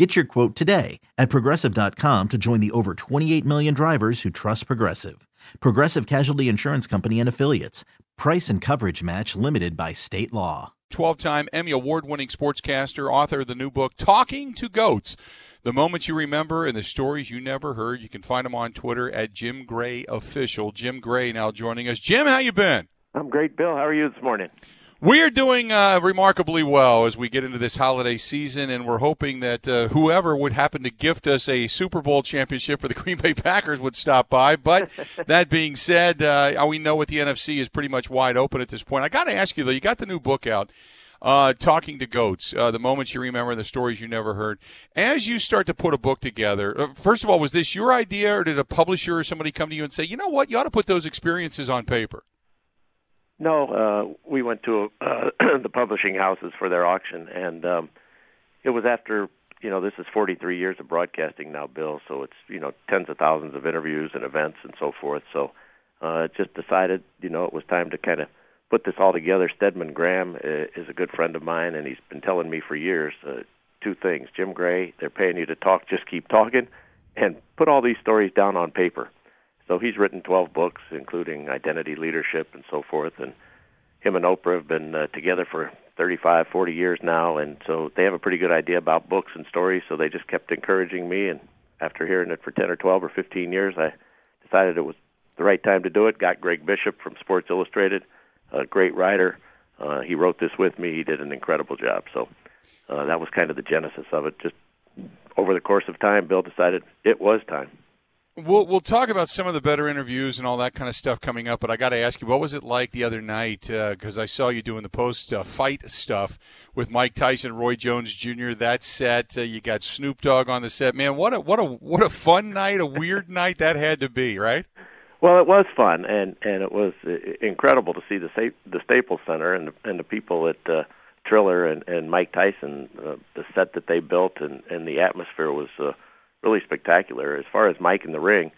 Get your quote today at progressive.com to join the over 28 million drivers who trust Progressive. Progressive Casualty Insurance Company and Affiliates. Price and coverage match limited by state law. 12 time Emmy Award winning sportscaster, author of the new book, Talking to Goats. The moments you remember and the stories you never heard. You can find him on Twitter at Jim Gray Official. Jim Gray now joining us. Jim, how you been? I'm great, Bill. How are you this morning? We are doing uh, remarkably well as we get into this holiday season, and we're hoping that uh, whoever would happen to gift us a Super Bowl championship for the Green Bay Packers would stop by. But that being said, uh, we know what the NFC is pretty much wide open at this point. I got to ask you though, you got the new book out. Uh, talking to goats, uh, the moments you remember, the stories you never heard. As you start to put a book together, uh, first of all, was this your idea, or did a publisher or somebody come to you and say, you know what, you ought to put those experiences on paper? No, uh, we went to uh, the publishing houses for their auction, and um, it was after you know this is 43 years of broadcasting now, Bill. So it's you know tens of thousands of interviews and events and so forth. So uh, just decided you know it was time to kind of put this all together. Stedman Graham uh, is a good friend of mine, and he's been telling me for years uh, two things: Jim Gray, they're paying you to talk, just keep talking, and put all these stories down on paper. So he's written 12 books, including Identity Leadership and so forth. And him and Oprah have been uh, together for 35, 40 years now, and so they have a pretty good idea about books and stories. So they just kept encouraging me. And after hearing it for 10 or 12 or 15 years, I decided it was the right time to do it. Got Greg Bishop from Sports Illustrated, a great writer. Uh, he wrote this with me. He did an incredible job. So uh, that was kind of the genesis of it. Just over the course of time, Bill decided it was time. We'll we'll talk about some of the better interviews and all that kind of stuff coming up. But I got to ask you, what was it like the other night? Because uh, I saw you doing the post uh, fight stuff with Mike Tyson, Roy Jones Jr. That set, uh, you got Snoop Dogg on the set. Man, what a what a what a fun night, a weird night that had to be, right? Well, it was fun, and and it was uh, incredible to see the the Staples Center and the, and the people at uh, Triller and and Mike Tyson, uh, the set that they built, and and the atmosphere was. Uh, really spectacular. As far as Mike in the ring,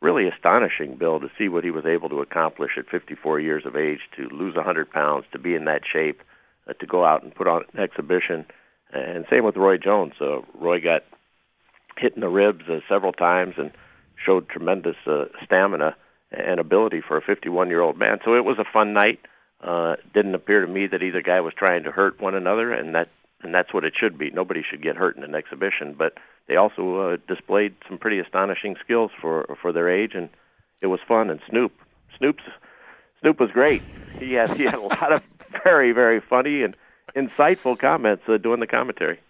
really astonishing, Bill, to see what he was able to accomplish at 54 years of age, to lose 100 pounds, to be in that shape, uh, to go out and put on an exhibition. And same with Roy Jones. Uh, Roy got hit in the ribs uh, several times and showed tremendous uh, stamina and ability for a 51 year old man. So it was a fun night. Uh, didn't appear to me that either guy was trying to hurt one another, and that and that's what it should be. Nobody should get hurt in an exhibition, but they also uh, displayed some pretty astonishing skills for for their age, and it was fun. And Snoop, Snoop's Snoop was great. He had he had a lot of very very funny and insightful comments uh, doing the commentary.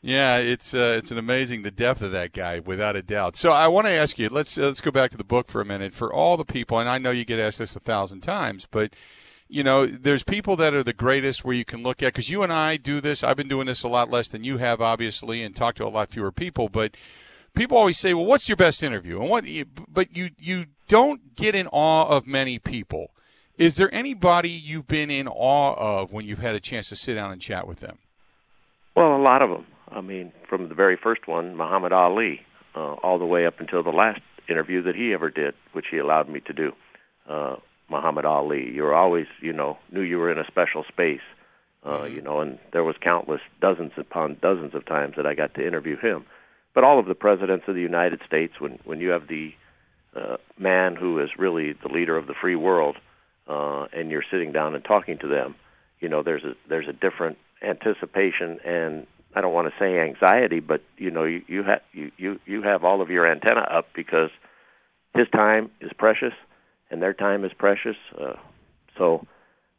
Yeah, it's uh, it's an amazing the depth of that guy, without a doubt. So I want to ask you, let's uh, let's go back to the book for a minute. For all the people, and I know you get asked this a thousand times, but you know, there's people that are the greatest where you can look at because you and I do this. I've been doing this a lot less than you have, obviously, and talk to a lot fewer people. But people always say, "Well, what's your best interview?" And what, but you you don't get in awe of many people. Is there anybody you've been in awe of when you've had a chance to sit down and chat with them? Well, a lot of them. I mean, from the very first one, Muhammad Ali, uh, all the way up until the last interview that he ever did, which he allowed me to do. Uh, Muhammad Ali. You were always, you know, knew you were in a special space. Uh, mm-hmm. you know, and there was countless dozens upon dozens of times that I got to interview him. But all of the presidents of the United States, when when you have the uh, man who is really the leader of the free world, uh, and you're sitting down and talking to them, you know, there's a there's a different anticipation and I don't want to say anxiety, but you know, you you have you you you have all of your antenna up because his time is precious and their time is precious. Uh, so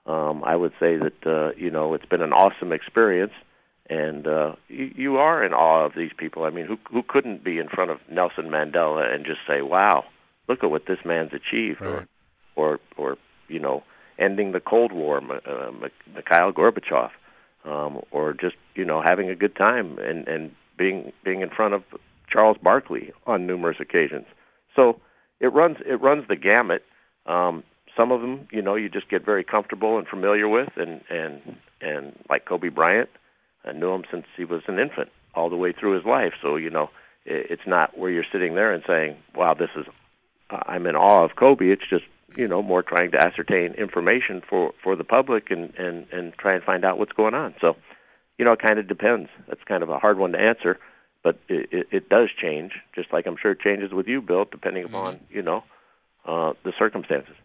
um, I would say that uh, you know it's been an awesome experience, and uh, you, you are in awe of these people. I mean, who who couldn't be in front of Nelson Mandela and just say, "Wow, look at what this man's achieved," right. or or or you know, ending the Cold War, uh, Mikhail Gorbachev, um, or just you know having a good time and and being being in front of Charles Barkley on numerous occasions. So it runs it runs the gamut. Um, some of them, you know, you just get very comfortable and familiar with, and and and like Kobe Bryant, I knew him since he was an infant, all the way through his life. So you know, it, it's not where you're sitting there and saying, "Wow, this is," uh, I'm in awe of Kobe. It's just you know more trying to ascertain information for for the public and and and try and find out what's going on. So, you know, it kind of depends. That's kind of a hard one to answer, but it, it, it does change, just like I'm sure it changes with you, Bill, depending Mm-hmm. upon you know uh, the circumstances.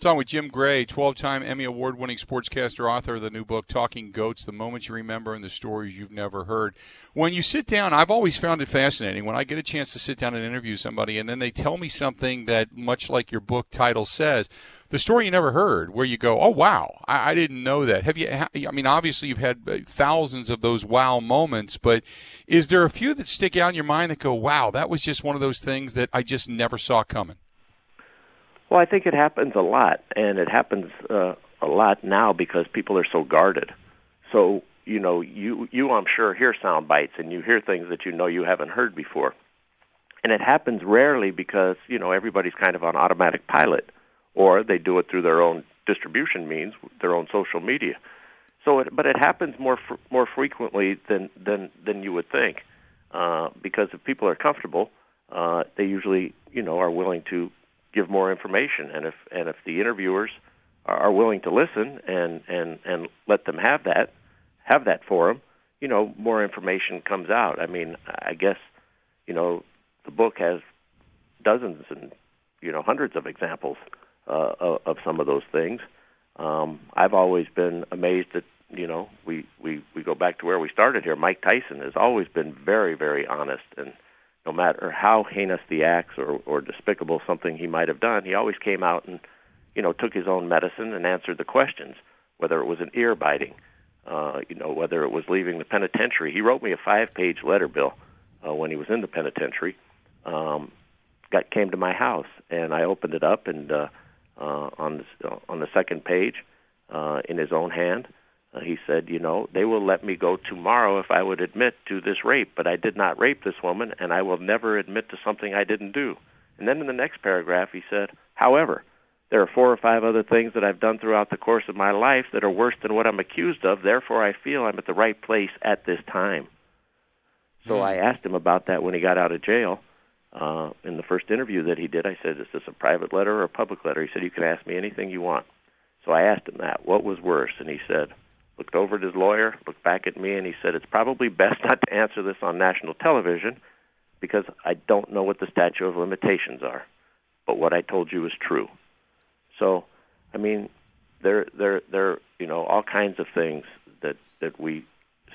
Talking with Jim Gray, 12 time Emmy Award winning sportscaster, author of the new book, Talking Goats The Moments You Remember and the Stories You've Never Heard. When you sit down, I've always found it fascinating when I get a chance to sit down and interview somebody and then they tell me something that, much like your book title says, the story you never heard, where you go, oh, wow, I, I didn't know that. Have you, I mean, obviously you've had uh, thousands of those wow moments, but is there a few that stick out in your mind that go, wow, that was just one of those things that I just never saw coming? Well, I think it happens a lot, and it happens uh, a lot now because people are so guarded. So you know, you you I'm sure hear sound bites, and you hear things that you know you haven't heard before, and it happens rarely because you know everybody's kind of on automatic pilot, or they do it through their own distribution means, their own social media. So, it, but it happens more fr- more frequently than than than you would think, uh, because if people are comfortable, uh, they usually you know are willing to give more information. And if and if the interviewers are willing to listen and and and let them have that have that forum you know more information comes out. I mean i guess you know the book has dozens and you know hundreds of examples uh, of, of some of those things. Um i've always been amazed that you know we we we go back to where we started here. Mike tyson has always been very very honest and no matter how heinous the acts or, or despicable something he might have done, he always came out and, you know, took his own medicine and answered the questions, whether it was an ear biting, uh, you know, whether it was leaving the penitentiary. He wrote me a five-page letter, Bill, uh, when he was in the penitentiary. Um, got came to my house, and I opened it up, and uh, uh, on the, on the second page, uh, in his own hand, uh, he said, you know, they will let me go tomorrow if I would admit to this rape, but I did not rape this woman, and I will never admit to something I didn't do. And then in the next paragraph, he said, however, there are four or five other things that I've done throughout the course of my life that are worse than what I'm accused of. Therefore, I feel I'm at the right place at this time. So Mm. I asked him about that when he got out of jail. Uh, in the first interview that he did, I said, "Is this a private letter or a public letter?" He said, "You can ask me anything you want." So I asked him that, what was worse, and he said, looked over at his lawyer, looked back at me, and he said, It's probably best not to answer this on national television because I don't know what the statute of limitations are. But what I told you is true. So, I mean, there, there, there, you know, all kinds of things that that we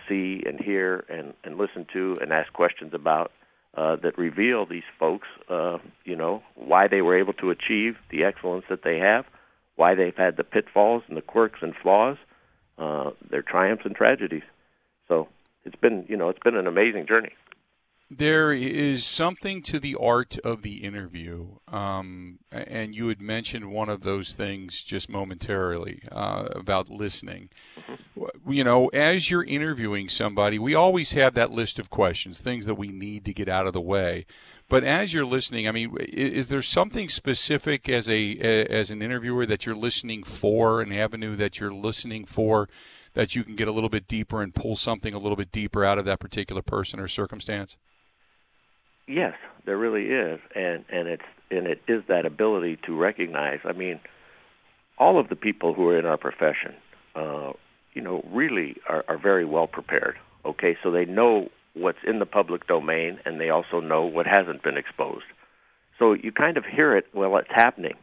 see and hear and and listen to and ask questions about uh, that reveal these folks, uh, you know, why they were able to achieve the excellence that they have, why they've had the pitfalls and the quirks and flaws, uh, their triumphs and tragedies. So it's been, you know, it's been an amazing journey. There is something to the art of the interview, um, and you had mentioned one of those things just momentarily uh, about listening. You know, as you're interviewing somebody, we always have that list of questions, things that we need to get out of the way. But as you're listening, I mean, is there something specific as a as an interviewer that you're listening for, an avenue that you're listening for, that you can get a little bit deeper and pull something a little bit deeper out of that particular person or circumstance? Yes, there really is, and and it's and it is that ability to recognize. I mean, all of the people who are in our profession, uh, you know, really are, are very well prepared. Okay, so they know what's in the public domain, and they also know what hasn't been exposed. So you kind of hear it while it's happening.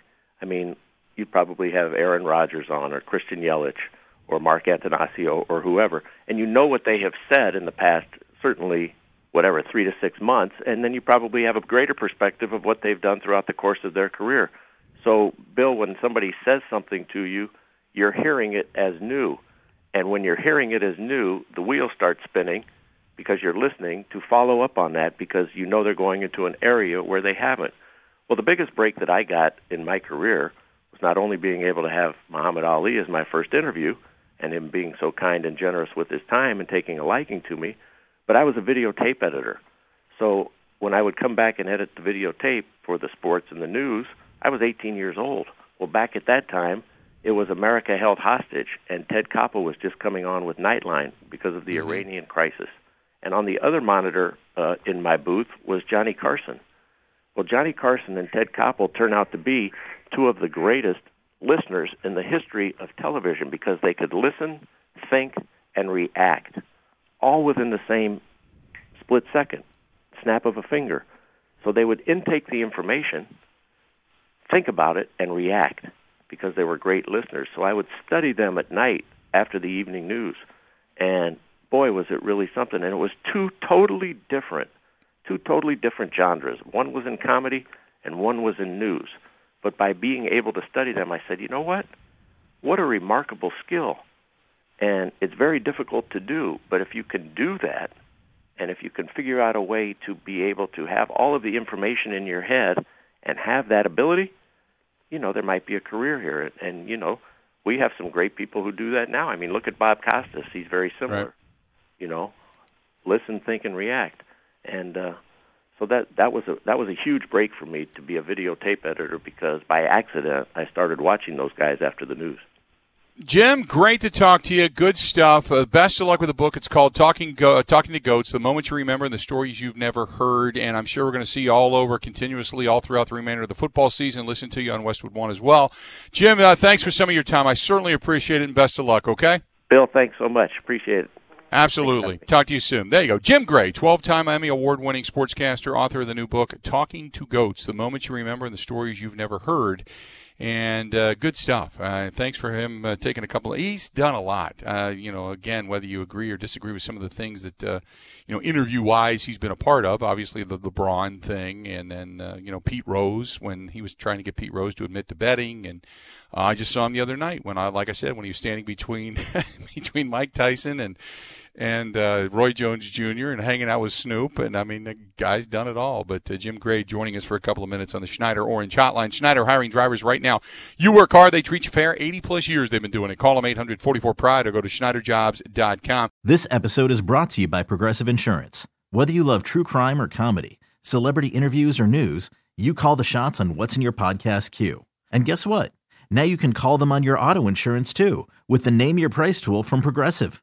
I mean, you probably have Aaron Rodgers on, or Christian Yelich, or Mark Attanasio, or whoever, and you know what they have said in the past. Certainly whatever three to six months, and then you probably have a greater perspective of what they've done throughout the course of their career. So, Bill, when somebody says something to you, you're hearing it as new. And when you're hearing it as new, the wheels start spinning because you're listening to follow up on that because you know they're going into an area where they haven't. Well, the biggest break that I got in my career was not only being able to have Muhammad Ali as my first interview and him being so kind and generous with his time and taking a liking to me, but I was a videotape editor. So when I would come back and edit the videotape for the sports and the news, I was 18 years old. Well, back at that time, it was America held hostage, and Ted Koppel was just coming on with Nightline because of the mm-hmm. Iranian crisis. And on the other monitor uh, in my booth was Johnny Carson. Well, Johnny Carson and Ted Koppel turn out to be two of the greatest listeners in the history of television because they could listen, think, and react all within the same split second, snap of a finger. So they would intake the information, think about it, and react because they were great listeners. So I would study them at night after the evening news. And boy, was it really something. And it was two totally different, two totally different genres. One was in comedy and one was in news. But by being able to study them, I said, you know what? What a remarkable skill. And it's very difficult to do, but if you can do that, and if you can figure out a way to be able to have all of the information in your head and have that ability, you know, there might be a career here. And, you know, we have some great people who do that now. I mean, look at Bob Costas. He's very similar. Right. You know, listen, think, and react. And uh, so that that was a that was a huge break for me to be a videotape editor because by accident I started watching those guys after the news. Jim, great to talk to you. Good stuff. Uh, best of luck with the book. It's called Talking Go- uh, Talking to Goats: The Moments You Remember and the Stories You've Never Heard. And I'm sure we're going to see you all over continuously all throughout the remainder of the football season. Listen to you on Westwood One as well. Jim, uh, thanks for some of your time. I certainly appreciate it, and best of luck. Okay. Bill, thanks so much. Appreciate it. Absolutely. Talk to you soon. There you go. Jim Gray, 12 time Emmy Award winning sportscaster, author of the new book, Talking to Goats The Moments You Remember and the Stories You've Never Heard and uh, good stuff. Uh, thanks for him uh, taking a couple. Of, he's done a lot. Uh, you know, again, whether you agree or disagree with some of the things that uh, you know, interview wise, he's been a part of. Obviously, the LeBron thing, and then uh, you know Pete Rose when he was trying to get Pete Rose to admit to betting, and I just saw him the other night when I, like I said, when he was standing between between Mike Tyson and and uh, Roy Jones Jr. and hanging out with Snoop. And I mean, the guy's done it all. But uh, Jim Gray joining us for a couple of minutes on the Schneider Orange Hotline. Schneider hiring drivers right now. You work hard, they treat you fair. 80 plus years they've been doing it. Call them 844 Pride or go to SchneiderJobs.com. This episode is brought to you by Progressive Insurance. Whether you love true crime or comedy, celebrity interviews or news, you call the shots on what's in your podcast queue. And guess what? Now you can call them on your auto insurance too with the Name Your Price tool from Progressive.